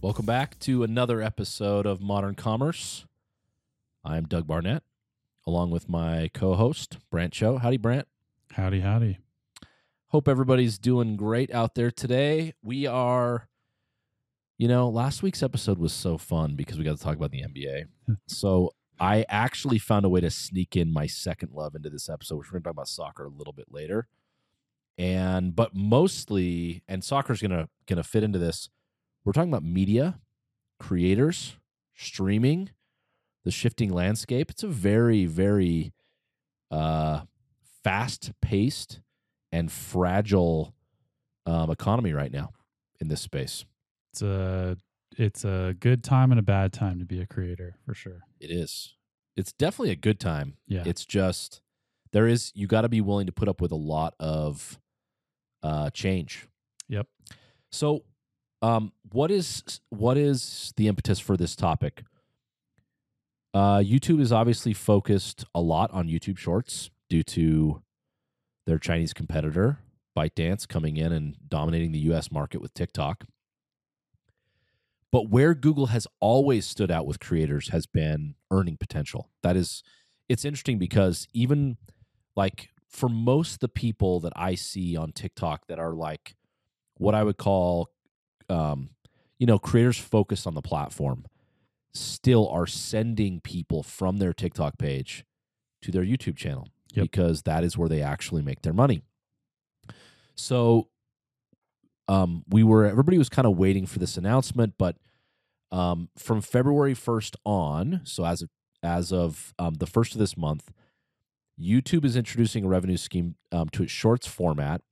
Welcome back to another episode of Modern Commerce. I'm Doug Barnett, along with my co host, Brant Choate. Howdy, Brant. Howdy, howdy. Hope everybody's doing great out there today. We are, you know, last week's episode was so fun because we got to talk about the NBA. so I actually found a way to sneak in my second love into this episode, which we're going to talk about soccer a little bit later. And, but mostly, and soccer's going to, going to fit into this we're talking about media, creators, streaming, the shifting landscape. It's a very, very uh, fast paced and fragile um, economy right now in this space. It's a it's a good time and a bad time to be a creator for sure. It is. It's definitely a good time. Yeah. It's just there is you got to be willing to put up with a lot of uh change. Yep. So um, what is what is the impetus for this topic? Uh, YouTube is obviously focused a lot on YouTube Shorts due to their Chinese competitor ByteDance coming in and dominating the U.S. market with TikTok. But where Google has always stood out with creators has been earning potential. That is, it's interesting because even like for most the people that I see on TikTok that are like what I would call um, you know, creators focused on the platform still are sending people from their TikTok page to their YouTube channel yep. because that is where they actually make their money. So um, we were everybody was kind of waiting for this announcement, but um, from February first on, so as of as of um, the first of this month, YouTube is introducing a revenue scheme um, to its Shorts format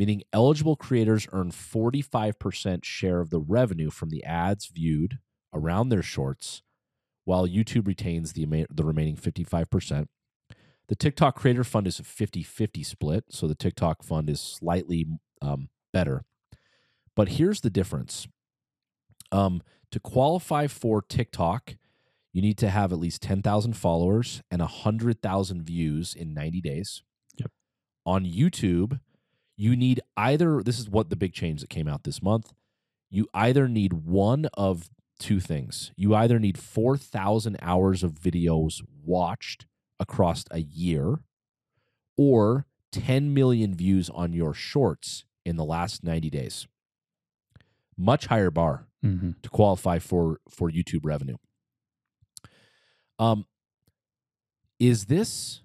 meaning eligible creators earn 45% share of the revenue from the ads viewed around their shorts, while YouTube retains the, the remaining 55%. The TikTok Creator Fund is a 50 50 split, so the TikTok Fund is slightly um, better. But here's the difference um, to qualify for TikTok, you need to have at least 10,000 followers and 100,000 views in 90 days. Yep. On YouTube, you need either this is what the big change that came out this month. You either need one of two things. You either need 4000 hours of videos watched across a year or 10 million views on your shorts in the last 90 days. Much higher bar mm-hmm. to qualify for for youtube revenue. Um is this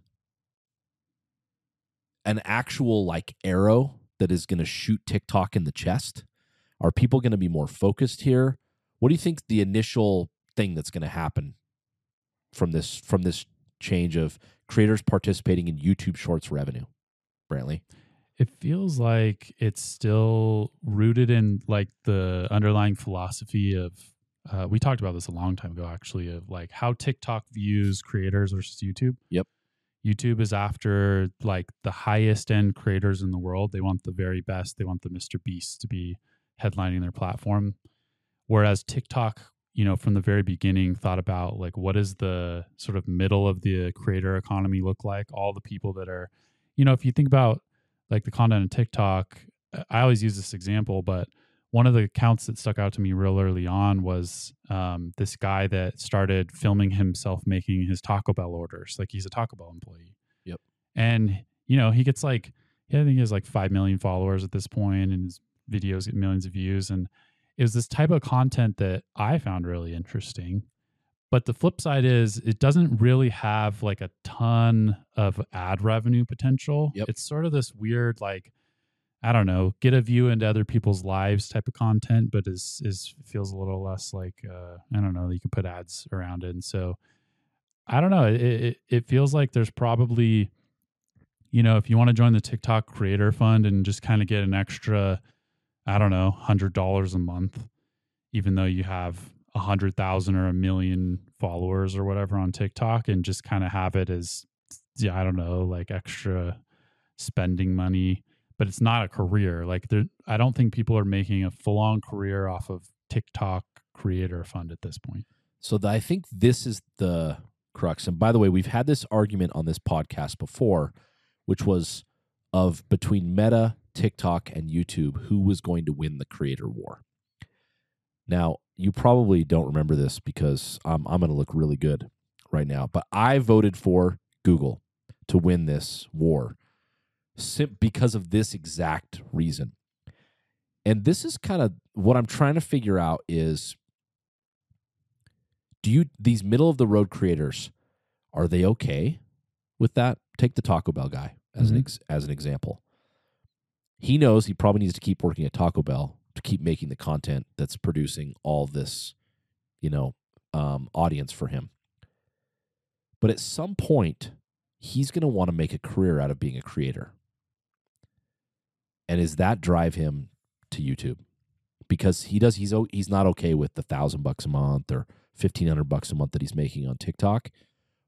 an actual like arrow that is going to shoot TikTok in the chest? Are people going to be more focused here? What do you think the initial thing that's going to happen from this from this change of creators participating in YouTube Shorts revenue? Brantley, it feels like it's still rooted in like the underlying philosophy of uh, we talked about this a long time ago actually of like how TikTok views creators versus YouTube. Yep. YouTube is after like the highest end creators in the world. They want the very best. They want the Mr. Beast to be headlining their platform. Whereas TikTok, you know, from the very beginning thought about like what is the sort of middle of the creator economy look like? All the people that are, you know, if you think about like the content on TikTok, I always use this example, but one of the accounts that stuck out to me real early on was um, this guy that started filming himself making his Taco Bell orders. Like he's a Taco Bell employee. Yep. And you know he gets like I think he has like five million followers at this point, and his videos get millions of views. And it was this type of content that I found really interesting. But the flip side is it doesn't really have like a ton of ad revenue potential. Yep. It's sort of this weird like I don't know, get a view into other people's lives type of content, but is is feels a little less like uh, I don't know. You can put ads around it, and so I don't know. It, it it feels like there's probably, you know, if you want to join the TikTok Creator Fund and just kind of get an extra, I don't know, hundred dollars a month, even though you have a hundred thousand or a million followers or whatever on TikTok, and just kind of have it as, yeah, I don't know, like extra spending money but it's not a career. Like there, I don't think people are making a full on career off of TikTok creator fund at this point. So the, I think this is the crux. And by the way, we've had this argument on this podcast before, which was of between Meta, TikTok, and YouTube, who was going to win the creator war. Now, you probably don't remember this because um, I'm going to look really good right now, but I voted for Google to win this war sim- because of this exact reason. And this is kind of what I'm trying to figure out is do you these middle of the road creators are they okay with that? Take the Taco Bell guy as an Mhm. ex- as an example. He knows he probably needs to keep working at Taco Bell to keep making the content that's producing all this, you know, um, audience for him. But at some point, he's going to want to make a career out of being a creator. And is that drive him to YouTube? Because he does, he's he's not okay with the thousand bucks a month or fifteen hundred bucks a month that he's making on TikTok.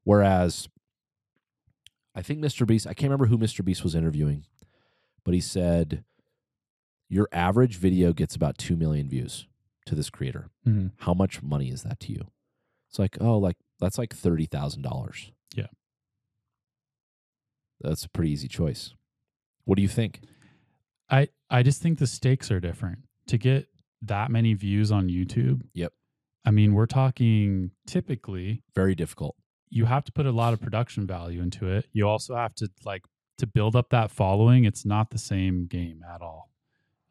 Whereas, I think Mr. Beast, I can't remember who Mr. Beast was interviewing, but he said your average video gets about two million views to this creator. Mhm. How much money is that to you? It's like, oh, like that's like thirty thousand dollars. Yeah. That's a pretty easy choice. What do you think? I I just think the stakes are different. To get that many views on YouTube. Yep. I mean, we're talking typically Very difficult. you have to put a lot of production value into it. You also have to like to build up that following. It's not the same game at all.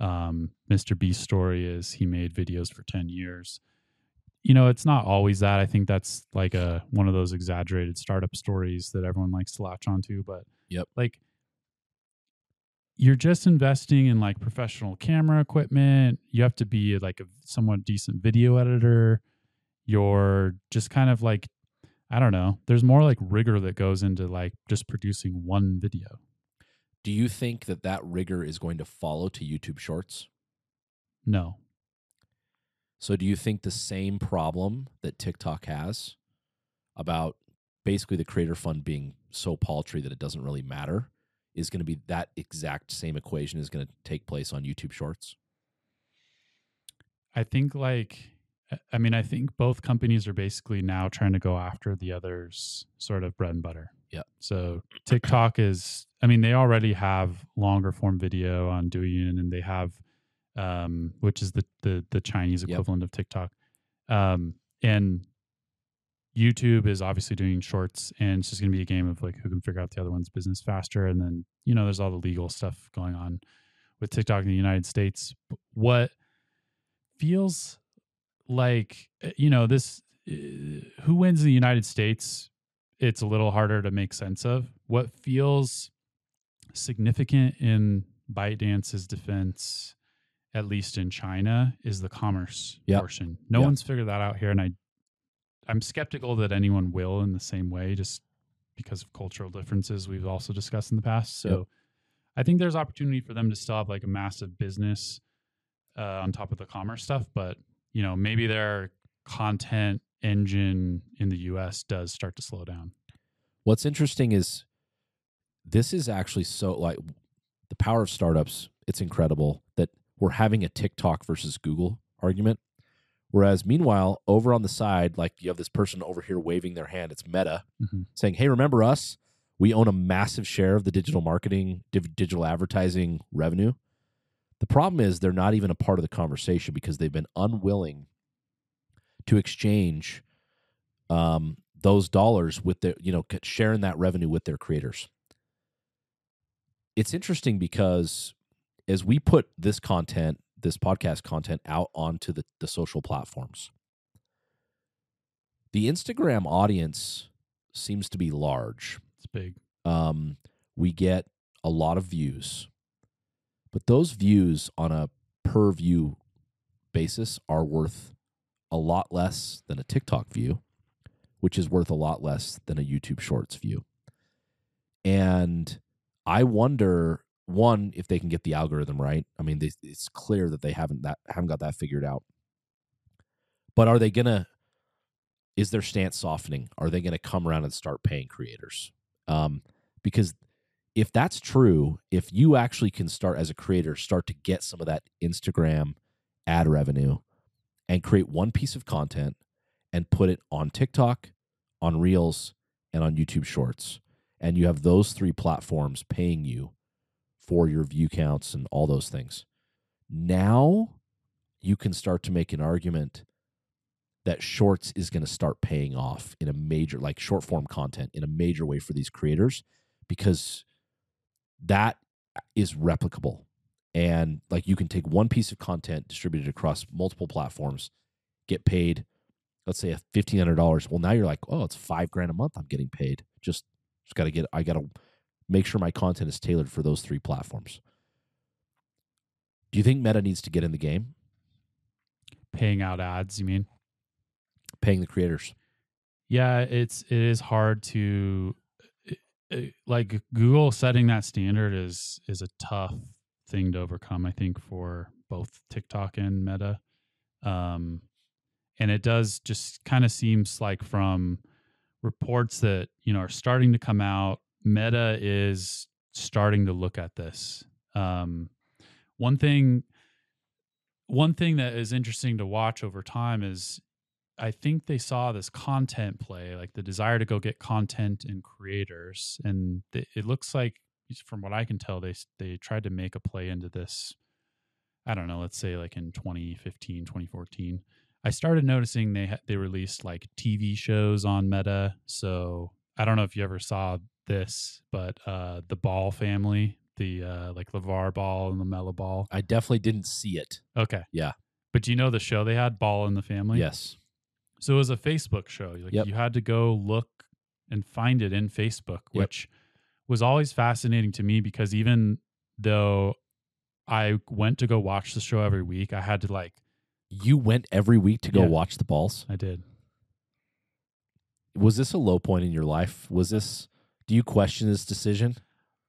Um, Mr. Beast's story is he made videos for 10 years. You know, it's not always that. I think that's like a one of those exaggerated startup stories that everyone likes to latch onto, but Yep. like you're just investing in like professional camera equipment. You have to be like a somewhat decent video editor. You're just kind of like I don't know. There's more like rigor that goes into like just producing one video. Do you think that that rigor is going to follow to YouTube Shorts? No. So do you think the same problem that TikTok has about basically the creator fund being so paltry that it doesn't really matter is going to be that exact same equation is going to take place on YouTube Shorts? I think like I- mean I think both companies are basically now trying to go after the other's sort of bread and butter. Yeah. So TikTok is I mean they already have longer form video on Douyin and they have um which is the the the Chinese Yep. equivalent of TikTok. Um and YouTube is obviously doing shorts and it's just going to be a game of like who can figure out the other one's business faster and then you know there's all the legal stuff going on with TikTok in the United States. What feels like uh, you know this uh, who wins in the United States it's a little harder to make sense of what feels significant in ByteDance's defense at least in China is the commerce Yep. portion no Yep. one's figured that out here and I I'm skeptical that anyone will in the same way just because of cultural differences we've also discussed in the past so Yep. I think there's opportunity for them to still have like a massive business uh, on top of the commerce stuff, but you know maybe their content engine in the U.S. does start to slow down. What's interesting is this is actually so like the power of startups. It's incredible that we're having a TikTok versus Google argument. Whereas meanwhile, over on the side, like you have this person over here waving their hand, it's Meta Mhm. saying, Hey, remember us? We own a massive share of the digital marketing, div- digital advertising revenue. The problem is they're not even a part of the conversation because they've been unwilling to exchange um, those dollars with their, you know, sharing that revenue with their creators. It's interesting because as we put this content, this podcast content out onto the, the social platforms, the Instagram audience seems to be large. It's big. Um, we get a lot of views, but those views on a per view basis are worth a lot less than a TikTok view, which is worth a lot less than a YouTube Shorts view. And I wonder one if they can get the algorithm right. I mean, they, it's clear that they haven't that haven't got that figured out. But are they gonna? Is their stance softening? Are they to come around and start paying creators? Um, because if that's true, if you actually can start as a creator, start to get some of that Instagram ad revenue and create one piece of content and put it on TikTok, on Reels, and on YouTube Shorts. And you have those three platforms paying you for your view counts and all those things. Now you can start to make an argument that shorts is going to start paying off in a major like short form content in a major way for these creators because that is replicable. And like you can take one piece of content distributed across multiple platforms get paid let's say a $1500 well now you're like oh it's five grand a month i'm getting paid. Just just got to get i got to make sure my content is tailored for those three platforms do you think meta needs to get in the game Paying out ads, you mean? paying the creators Yeah, it's it is hard to it- it- like Google setting that standard is is a tough thing to overcome. I think for both TikTok and Meta, um, and it does just kind of seems like from reports that you know are starting to come out, Meta is starting to look at this. Um, one thing, one thing that is interesting to watch over time is I think they saw this content play, like the desire to go get content and creators, and th- it looks like, from what I can tell, they they tried to make a play into this. I don't know, let's say like in 2015, 2014. I started noticing they ha- they released like TV shows on Meta. So I don't know if you ever saw this, but uh the Ball family, the uh like LeVar Ball and LaMelo Ball. i definitely didn't see it Okay. Yeah. But do you know the show they had, Ball in the Family? yes So it was a Facebook show. Like Yep. you had to go look and find it in Facebook, Yep. which was always fascinating to me because even though I went to go watch the show every week, I had to like you went every week to go Yeah. watch the balls I did. Was this a low point in your life was this do you question this decision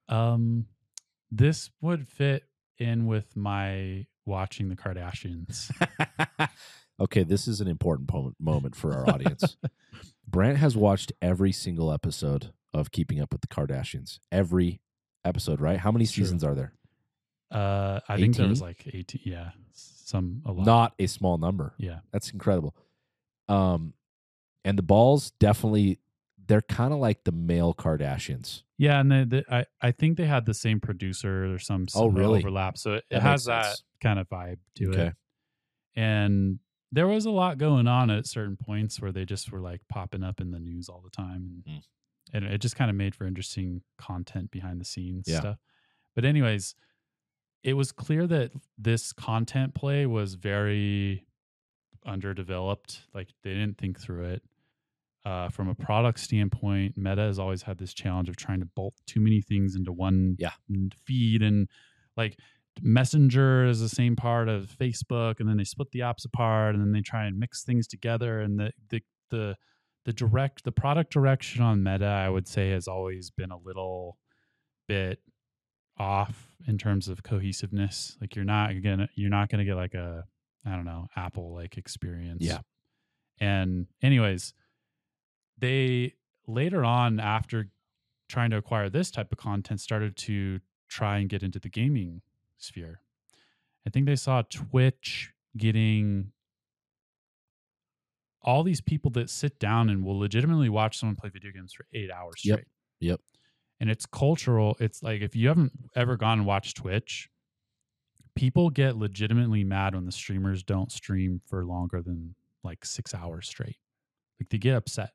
Um this would fit in with my watching the Kardashians. okay this is an important moment for our audience brant has watched every single episode of keeping up with the kardashians every episode right how many true. seasons are there Uh I think there was like 18 yeah, some a lot. not a small number yeah. That's incredible. Um, and the balls definitely they're kind of like the male Kardashians. Yeah, and they, they, I I think they had the same producer or some Oh, really? overlap, so it, That has that kind of vibe to Okay. it. And there was a lot going on at certain points where they just were like popping up in the news all the time, and, Mm. and it just kind of made for interesting content behind the scenes Yeah. stuff. But anyways, it was clear that this content play was very underdeveloped. Like they didn't think through it. Uh, from a product standpoint, Meta has always had this challenge of trying to bolt too many things into one Yeah. feed, and like Messenger is the same part of Facebook, and then they split the apps apart, and then they try and mix things together, and the the the the direct the product direction on Meta, I would say, has always been a little bit off in terms of cohesiveness. Like you're not gonna you're not gonna get like a I don't know Apple like experience. Yeah. And anyways, they later on after trying to acquire this type of content started to try and get into the gaming sphere. I think they saw Twitch getting all these people that sit down and will legitimately watch someone play video games for eight hours Yep. straight. Yep. And it's cultural. It's like if you haven't ever gone and watched Twitch, people get legitimately mad when the streamers don't stream for longer than like six hours straight. Like they get upset.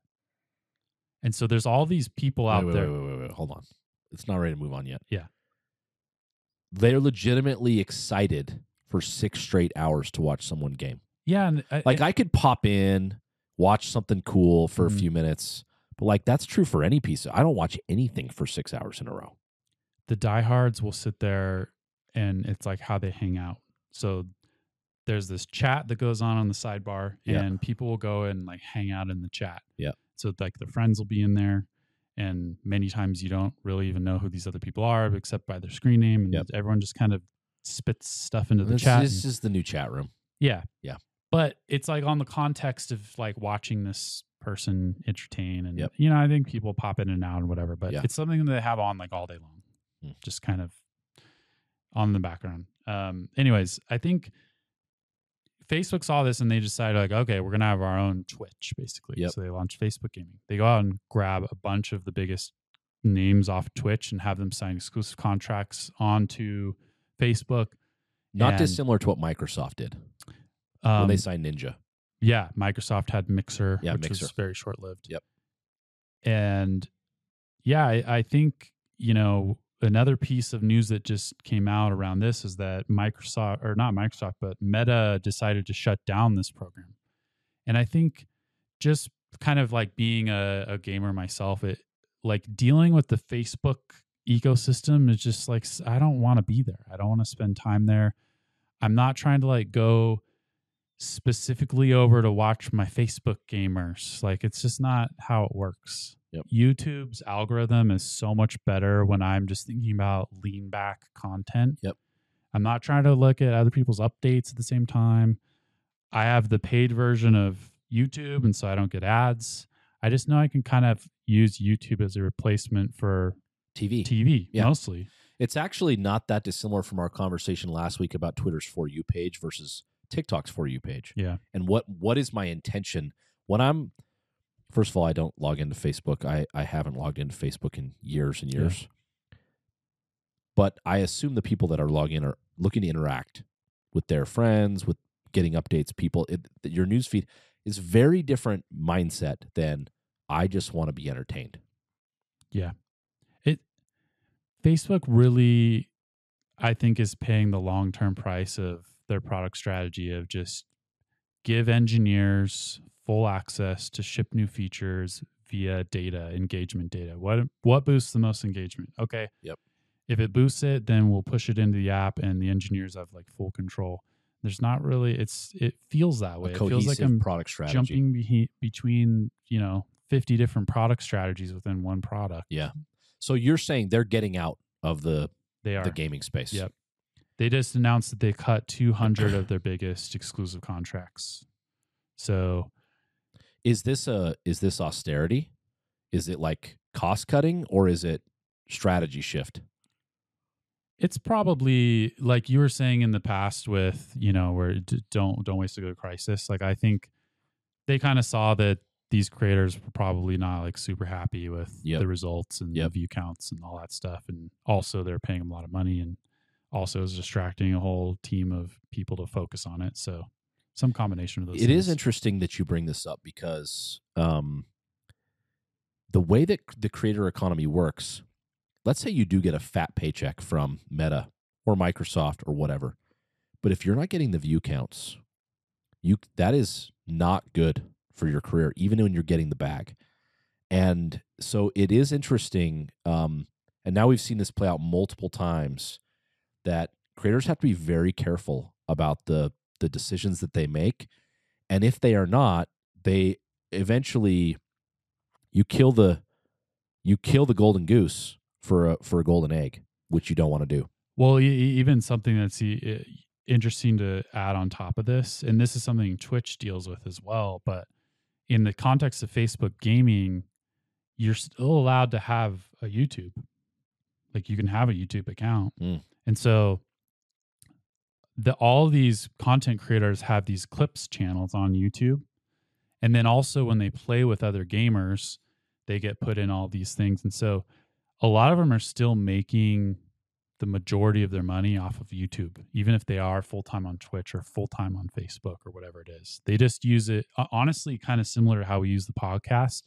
And so there's all these people out wait, wait, there. Wait, wait, wait, wait. Hold on. It's not ready to move on yet. Yeah. They're legitimately excited for six straight hours to watch someone game. Yeah. And I, Like I could pop in, watch something cool for Mhm. a few minutes, but like that's true for any piece. I don't watch anything for six hours in a row. the diehards will sit there and it's like how they hang out. So there's this chat that goes on on the sidebar Yeah. and people will go and like hang out in the chat. Yeah. So like the friends will be in there and many times you don't really even know who these other people are except by their screen name and Yep. everyone just kind of spits stuff into the This, chat. this and- is the new chat room. yeah. Yeah. But it's like on the context of like watching this person entertain and Yep. you know, I think people pop in and out and whatever, but Yeah. it's something that they have on like all day long. Hmm. Just kind of on the background. Um anyways, I think Facebook saw this and they decided like, okay, we're gonna have our own Twitch, basically. Yep. So they launched Facebook gaming. They go out and grab a bunch of the biggest names off Twitch and have them sign exclusive contracts onto Facebook. Not And- dissimilar to what Microsoft did. Um, when they signed Ninja. yeah, Microsoft had Mixer, Yeah, which Mixer. was very short lived. Yep. And yeah, I, I think you know another piece of news that just came out around this is that Microsoft or not Microsoft, but Meta decided to shut down this program. And I think just kind of like being a, a gamer myself, it like dealing with the Facebook ecosystem is just like I don't want to be there. I don't want to spend time there. I'm not trying to like go specifically over to watch my Facebook gamers. Like it's just not how it works. Yep. YouTube's algorithm is so much better when I'm just thinking about lean back content. Yep. I'm not trying to look at other people's updates at the same time. I have the paid version of YouTube and so I don't get ads. I just know I can kind of use YouTube as a replacement for TV. TV Yeah. mostly. It's actually not that dissimilar from our conversation last week about Twitter's For You page versus TikTok's For You page. Yeah. And what what is my intention when I'm first of all, I don't log into Facebook. I, I haven't logged into Facebook in years and Yeah. years. But I assume the people that are logging in are looking to interact with their friends, with getting updates, people. It, your newsfeed is very different mindset than I just want to be entertained. Yeah. It Facebook really I think is paying the long-term price of their product strategy of just give engineers full access to ship new features via data, engagement data. What what boosts the most engagement? Okay. Yep. If it boosts it, then we'll push it into the app and the engineers have like full control. There's not really it's it feels that way. A It feels like I'm product strategy. jumping behe- between, you know, 50 different product strategies within one product. Yeah. So you're saying they're getting out of the They are the gaming space. Yep. They just announced that they cut 200 of their biggest exclusive contracts. So Is this a is this austerity? Is it like cost cutting or is it strategy shift? it's probably like you were saying in the past with, you know, where don't don't waste a good crisis. Like I think they kind of saw that these creators were probably not like super happy with Yep. the results and Yep. the view counts and all that stuff. And also they're paying them a lot of money and also is distracting a whole team of people to focus on it. So some combination of those. It is things. interesting that you bring this up because um, the way that the creator economy works, let's say you do get a fat paycheck from Meta or Microsoft or whatever, but if you're not getting the view counts, you that is not good for your career, even when you're getting the bag. And so it is interesting. Um, and now we've seen this play out multiple times that creators have to be very careful about the the decisions that they make and if they are not they eventually you kill the you kill the golden goose for a for a golden egg which you don't want to do Well, even something that's interesting to add on top of this, and this is something Twitch deals with as well, but in the context of Facebook gaming, you're still allowed to have a YouTube. Like you can have a YouTube account. Mm. And so the all these content creators have these clips channels on YouTube. And then also when they play with other gamers, they get put in all these things. And so a lot of them are still making the majority of their money off of YouTube, even if they are full time on Twitch or full time on Facebook or whatever it is. They just use it honestly, kind of similar to how we use the podcast.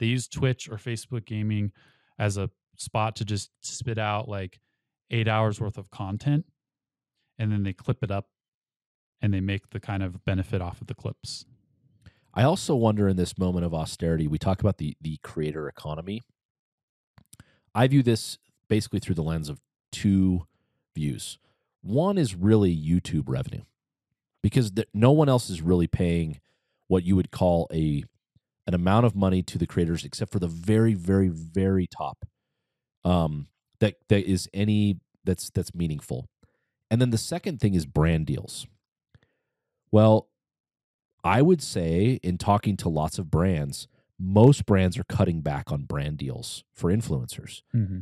They use Twitch or Facebook gaming as a spot to just spit out like eight hours worth of content and then they clip it up and they make the kind of benefit off of the clips. i also wonder in this moment of austerity we talk about the the creator economy. I view this basically through the lens of two views. One is really youtube revenue because th- no one else is really paying what you would call a an amount of money to the creators except for the very very very top um that that is any that's that's meaningful and then the second thing is brand deals well i would say in talking to lots of brands most brands are cutting back on brand deals for influencers mm-hmm.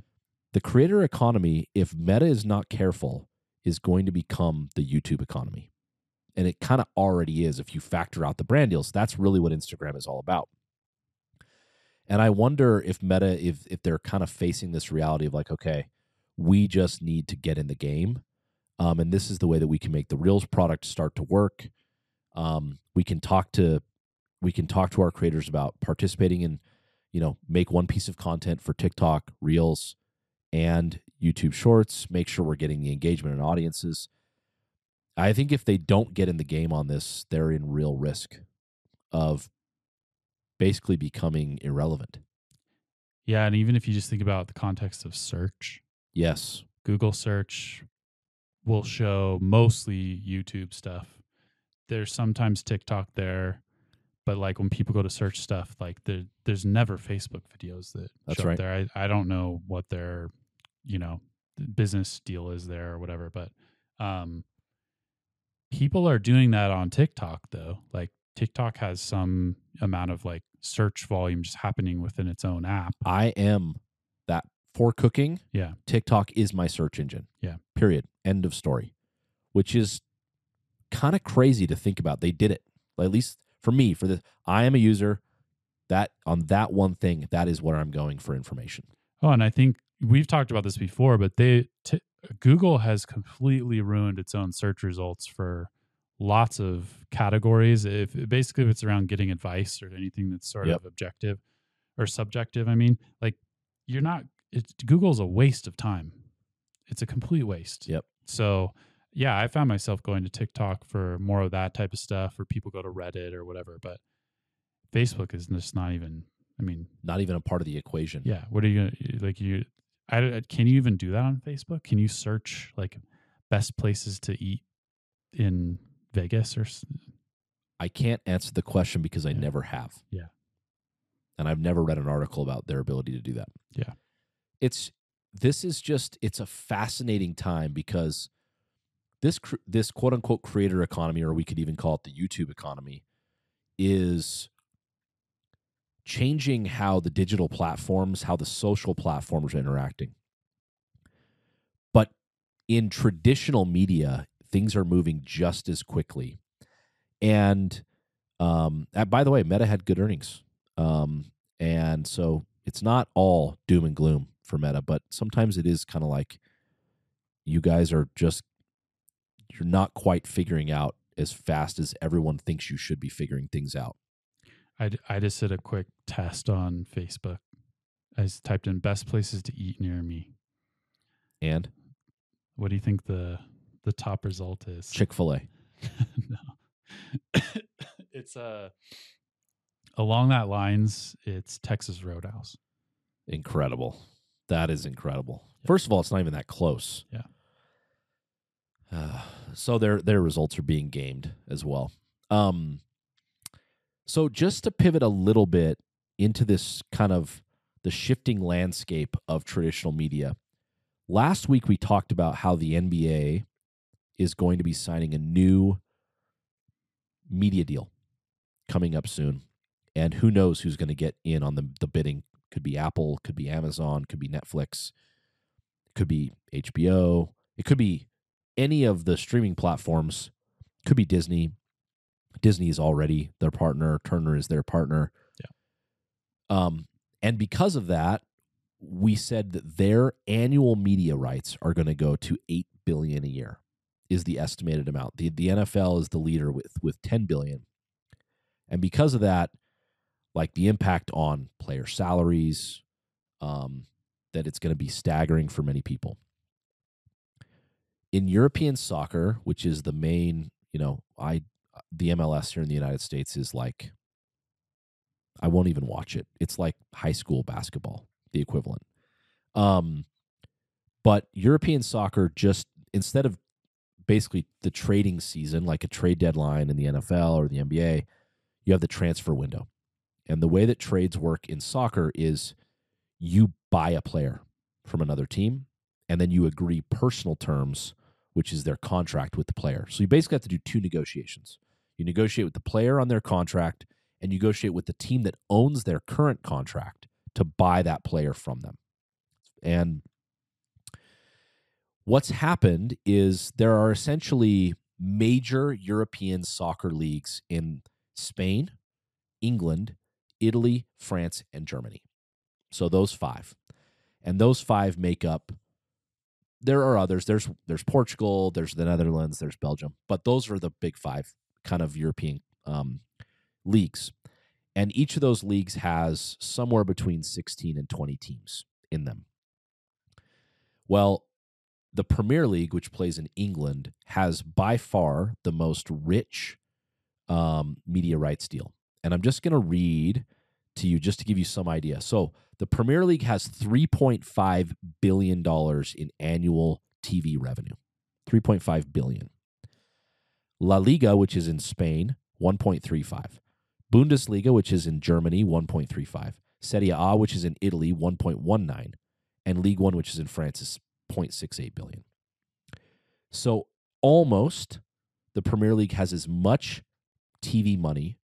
the creator economy, if Meta is not careful, is going to become the YouTube economy. And it kind of already is if you factor out the brand deals. That's really what Instagram is all about. And I wonder if Meta, if if they're kind of facing this reality of like, okay, we just need to get in the game. Um, and this is the way that we can make the Reels product start to work. Um, we can talk to we can talk to our creators about participating in, you know, make one piece of content for TikTok, Reels, and YouTube Shorts. Make sure we're getting the engagement and audiences. I think if they don't get in the game on this, they're in real risk of basically becoming irrelevant. Yeah, and even if you just think about the context of search, Yes. Google search will show mostly YouTube stuff. There's sometimes TikTok there, but like when people go to search stuff, like there, there's never Facebook videos that That's show right. up there. I, I don't know what their, you know, business deal is there or whatever, but um, people are doing that on TikTok though. Like TikTok has some amount of like search volume just happening within its own app. I am that for cooking. Yeah. TikTok is my search engine. Yeah. Period. End of story. Which is kind of crazy to think about. They did it. At least for me, for this, I am a user. That on that one thing, that is where I'm going for information. Oh, and I think we've talked about this before, but they t- Google has completely ruined its own search results for lots of categories. If basically if it's around getting advice or anything that's sort Yep. of objective or subjective, I mean, like you're not. It's, Google's a waste of time. It's a complete waste. Yep. So yeah, I found myself going to TikTok for more of that type of stuff, or people go to Reddit or whatever. But Facebook is just not even. I mean, Not even a part of the equation. yeah. What are you gonna like? You, I can you even do that on Facebook? Can you search like best places to eat in Vegas or? I can't answer the question because I Yeah. never have. Yeah. And I've never read an article about their ability to do that. Yeah. It's this is just it's a fascinating time because this this quote unquote creator economy or we could even call it the YouTube economy is changing how the digital platforms, how the social platforms are interacting. But in traditional media, things are moving just as quickly. And um, uh, by the way, Meta had good earnings. Um, and so it's not all doom and gloom for Meta, but sometimes it is kind of like you guys are just, you're not quite figuring out as fast as everyone thinks you should be figuring things out. I, I just did a quick test on Facebook. I typed in best places to eat near me. And What do you think the the top result is? Chick fil A. no, it's uh along that lines. It's Texas Roadhouse. Incredible. That is incredible. Yeah. First of all, it's not even that close. Yeah. Uh, so their their results are being gamed as well. Um, so just to pivot a little bit into this kind of the shifting landscape of traditional media. Last week we talked about how the NBA is going to be signing a new media deal coming up soon. And who knows who's going to get in on the the bidding could be Apple, could be Amazon, could be Netflix, could be HBO, it could be any of the streaming platforms, could be Disney. Disney is already their partner, Turner is their partner. Yeah. Um and because of that, we said that their annual media rights are going to go to 8 billion a year is the estimated amount. The the NFL is the leader with with 10 billion. And because of that, like the impact on player salaries, um, that it's going to be staggering for many people. In European soccer, which is the main, you know, I the MLS here in the United States is like I won't even watch it. It's like high school basketball, the equivalent. Um, but European soccer just instead of basically the trading season, like a trade deadline in the NFL or the NBA, you have the transfer window. And the way that trades work in soccer is you buy a player from another team and then you agree personal terms, which is their contract with the player. So you basically have to do two negotiations. You negotiate with the player on their contract and you negotiate with the team that owns their current contract to buy that player from them. And what's happened is there are essentially major European soccer leagues in Spain, England, Italy, France, and Germany. So those five. And those five make up there are others. There's there's Portugal, there's the Netherlands, there's Belgium, but those are the big five kind of European um, leagues. And each of those leagues has somewhere between 16 and 20 teams in them. Well, the Premier League, which plays in England, has by far the most rich um, media rights deal. And I'm just going to read to you just to give you some idea. So the Premier League has $3.5 billion in annual TV revenue. 3.5 billion. La Liga, which is in Spain, 1.35. Bundesliga, which is in Germany, 1.35. Serie A, which is in Italy, 1.19. And League One, which is in France, is 0.68 billion. So almost the Premier League has as much TV money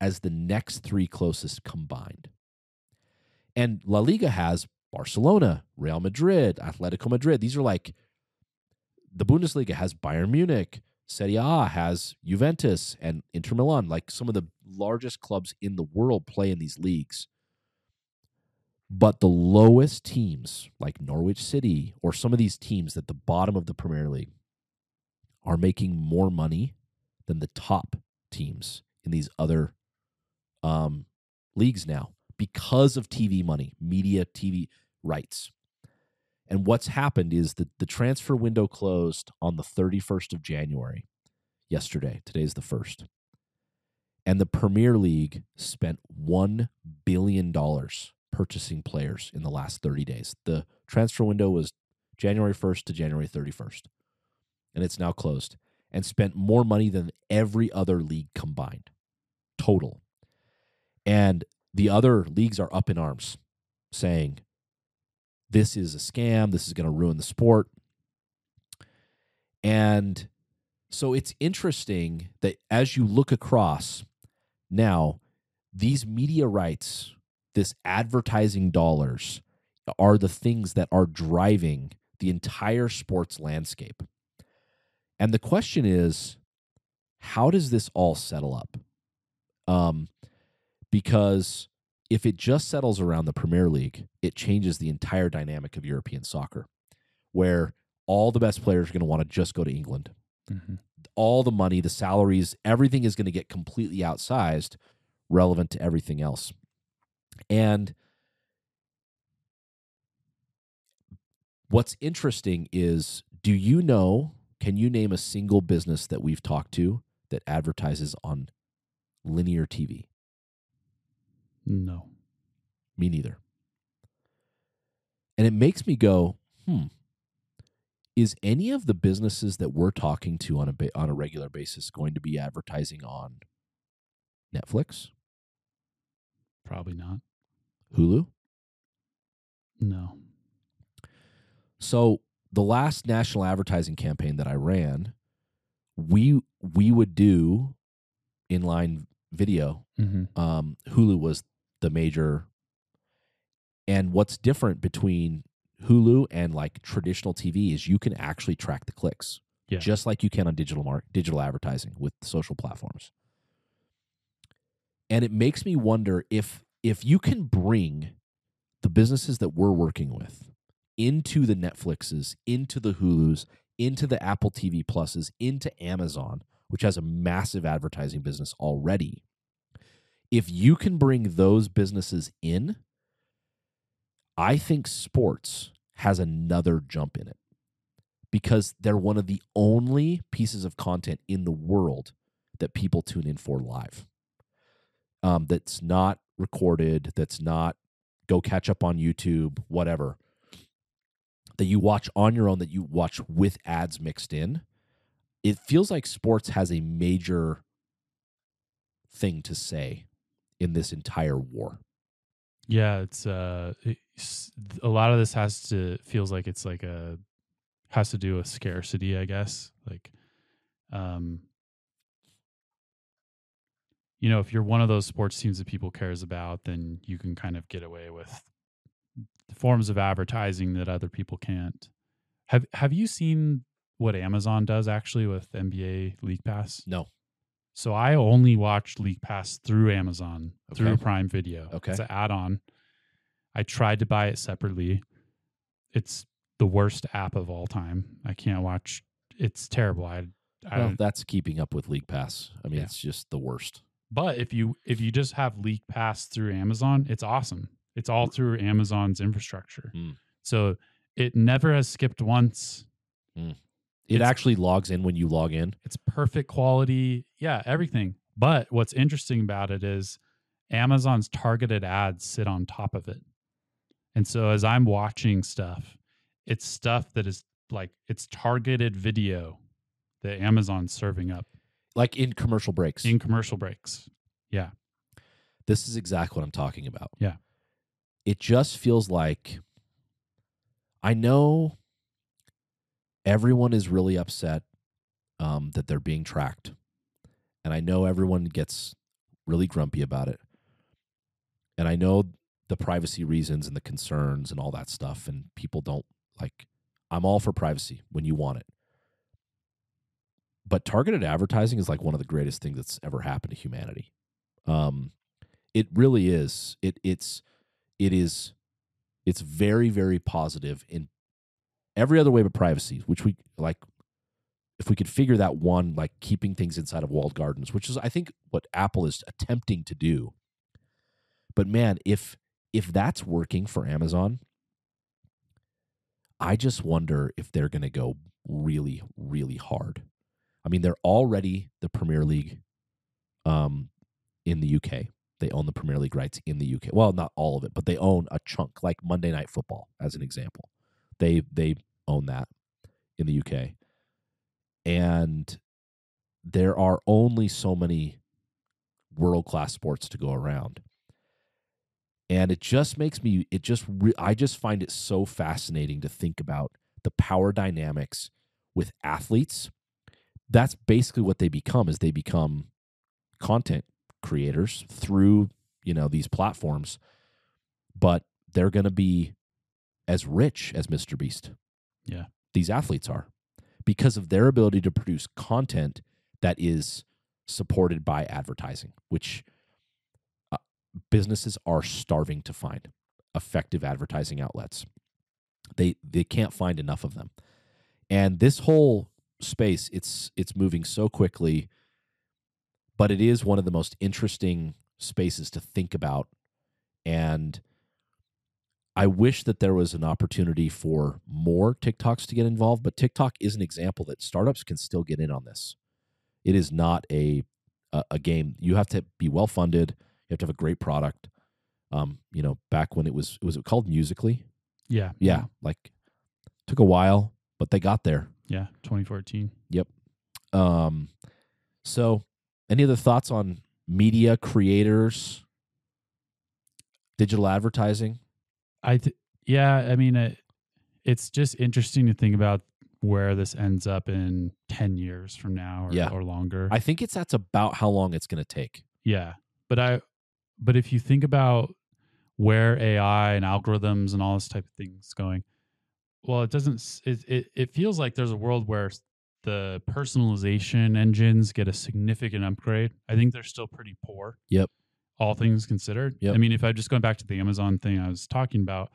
as the next three closest combined. And La Liga has Barcelona, Real Madrid, Atletico Madrid. These are like the Bundesliga has Bayern Munich, Serie A has Juventus and Inter Milan, like some of the largest clubs in the world play in these leagues. But the lowest teams, like Norwich City or some of these teams at the bottom of the Premier League, are making more money than the top teams in these other um, leagues now because of TV money, media, TV rights. And what's happened is that the transfer window closed on the 31st of January, yesterday. Today's the 1st. And the Premier League spent $1 billion purchasing players in the last 30 days. The transfer window was January 1st to January 31st. And it's now closed and spent more money than every other league combined, total. And the other leagues are up in arms saying, this is a scam. This is going to ruin the sport. And so it's interesting that as you look across now, these media rights, this advertising dollars, are the things that are driving the entire sports landscape. And the question is, how does this all settle up? Um, because if it just settles around the Premier League, it changes the entire dynamic of European soccer, where all the best players are going to want to just go to England. Mm-hmm. All the money, the salaries, everything is going to get completely outsized, relevant to everything else. And what's interesting is do you know, can you name a single business that we've talked to that advertises on linear TV? No. Me neither. And it makes me go, hmm, is any of the businesses that we're talking to on a ba- on a regular basis going to be advertising on Netflix, Probably not. Hulu? No. So the last national advertising campaign that I ran, we we would do inline video. Mm-hmm. Um, Hulu was the major. And what's different between Hulu and like traditional TV is you can actually track the clicks, Yeah. just like you can on digital mark digital advertising with social platforms. And it makes me wonder if if you can bring the businesses that we're working with into the Netflixes, into the Hulus, into the Apple TV Pluses, into Amazon, which has a massive advertising business already. If you can bring those businesses in, I think sports has another jump in it because they're one of the only pieces of content in the world that people tune in for live. Um, that's not recorded, that's not go catch up on YouTube, whatever. That you watch on your own, that you watch with ads mixed in. It feels like sports has a major thing to say in this entire war. Yeah, it's uh, it's, a lot of this has to feels like it's like a has to do with scarcity, I guess. Like, um, you know, if you're one of those sports teams that people cares about, then you can kind of get away with forms of advertising that other people can't. Have Have you seen what Amazon does actually with NBA League Pass? No. So I only watched League Pass through Amazon through Prime Video. Okay. It's an add-on. I tried to buy it separately. It's the worst app of all time. I can't watch. It's terrible. I I Well, that's keeping up with League Pass. I mean, Yeah. it's just the worst. but if you if you just have League Pass through Amazon, it's awesome. It's all through Amazon's infrastructure. Mm. So it never has skipped once. It It's- actually logs in when you log in. It's perfect quality. Yeah, everything. But what's interesting about it is Amazon's targeted ads sit on top of it. And so as I'm watching stuff, it's stuff that is like it's targeted video that Amazon's serving up Like in commercial breaks. in commercial breaks. Yeah. This is exactly what I'm talking about. Yeah. It just feels like I know everyone is really upset um, that they're being tracked. And I know everyone gets really grumpy about it. And I know the privacy reasons and the concerns and all that stuff. And people don't like, I'm all for privacy when you want it. But targeted advertising is like one of the greatest things that's ever happened to humanity. Um, it really is. It it's it is it's very very positive in every other way but privacy, which we like. If we could figure that one, like keeping things inside of walled gardens, which is I think what Apple is attempting to do. But man, if if that's working for Amazon, I just wonder if they're going to go really really hard. I mean, they're already the Premier League um, in the UK. They own the Premier League rights in the UK. Well, not all of it, but they own a chunk, like Monday Night Football, as an example. They they own that in the UK, and there are only so many world class sports to go around, and it just makes me. It just re- I just find it so fascinating to think about the power dynamics with athletes. That's basically what they become. Is they become content creators through you know these platforms but they're going to be as rich as MrBeast Yeah. these athletes are because of their ability to produce content that is supported by advertising which uh, businesses are starving to find effective advertising outlets. They they can't find enough of them. And this whole space it's it's moving so quickly but it is one of the most interesting spaces to think about. And i wish that there was an opportunity for more tiktoks to get involved but tiktok is an example that startups can still get in on this it is not a a, a game you have to be well funded you have to have a great product um you know back when it was was it called Musical.ly Yeah. yeah like took a while but they got there Yeah. 2014. Yep. um, so, any other thoughts on media creators, digital advertising? I th- yeah, I mean it, it's just interesting to think about where this ends up in 10 years from now or, Yeah. or longer. I think it's that's about how long it's going to take. yeah. But I but if you think about where AI and algorithms and all this type of things going, well, it doesn't it it, it feels like there's a world where the personalization engines get a significant upgrade. I think they're still pretty poor. Yep. All things considered. Yep. I mean, if I just going back to the Amazon thing I was talking about,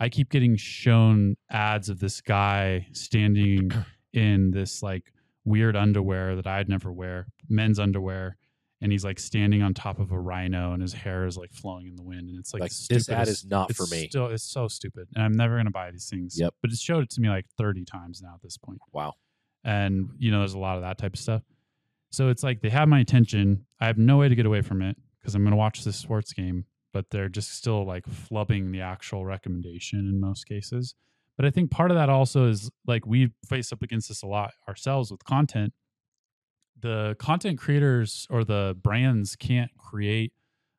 I keep getting shown ads of this guy standing in this like weird underwear that I'd never wear, men's underwear, and he's like standing on top of a rhino and his hair is like flowing in the wind and it's like, Like, this ad is not for me. Still, it's so stupid, and I'm never gonna buy these things. Yep. But it showed it to me like 30 times now at this point Wow. and you know there's a lot of that type of stuff so it's like they have my attention i have no way to get away from it because i'm going to watch this sports game but they're just still like flubbing the actual recommendation in most cases. But i think part of that also is like we face up against this a lot ourselves with content. The content creators or the brands can't create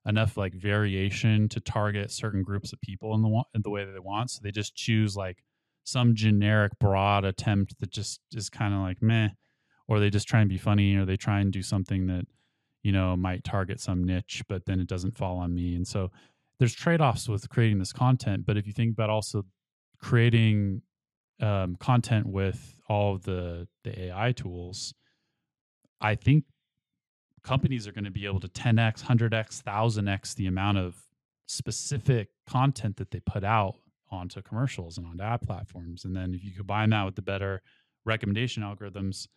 enough like variation to target certain groups of people in the in the way that they want so they just choose like some generic broad attempt that just is kind of like meh or they just try and be funny or they try and do something that you know might target some niche but then it doesn't fall on me and so there's trade-offs with creating this content but if you think about also creating um, content with all the the ai tools i think companies are going to be able to 10x 100x 1000x the amount of specific content that they put out onto commercials and onto ad platforms. And then if you combine that with the better recommendation algorithms,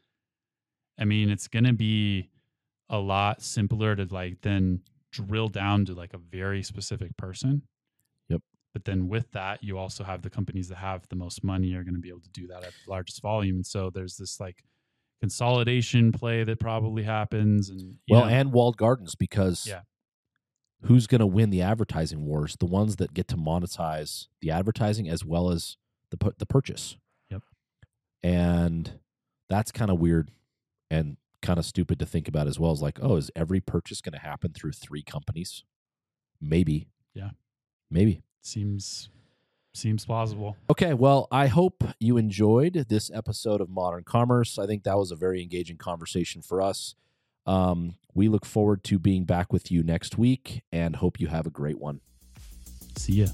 I mean, it's going to be a lot simpler to like then drill down to like a very specific person. Yep. But then with that, you also have the companies that have the most money are going to be able to do that at the largest volume. And so there's this like consolidation play that probably happens. And Well, know, and walled gardens because Yeah. who's going to win the advertising wars? The ones that get to monetize the advertising as well as the the purchase. Yep. And that's kind of weird and kind of stupid to think about as well. As like, oh, is every purchase going to happen through three companies? Maybe. Yeah. Maybe. seems seems plausible. Okay, well, I hope you enjoyed this episode of Modern Commerce. I think that was a very engaging conversation for us. Um, we look forward to being back with you next week and hope you have a great one. See ya.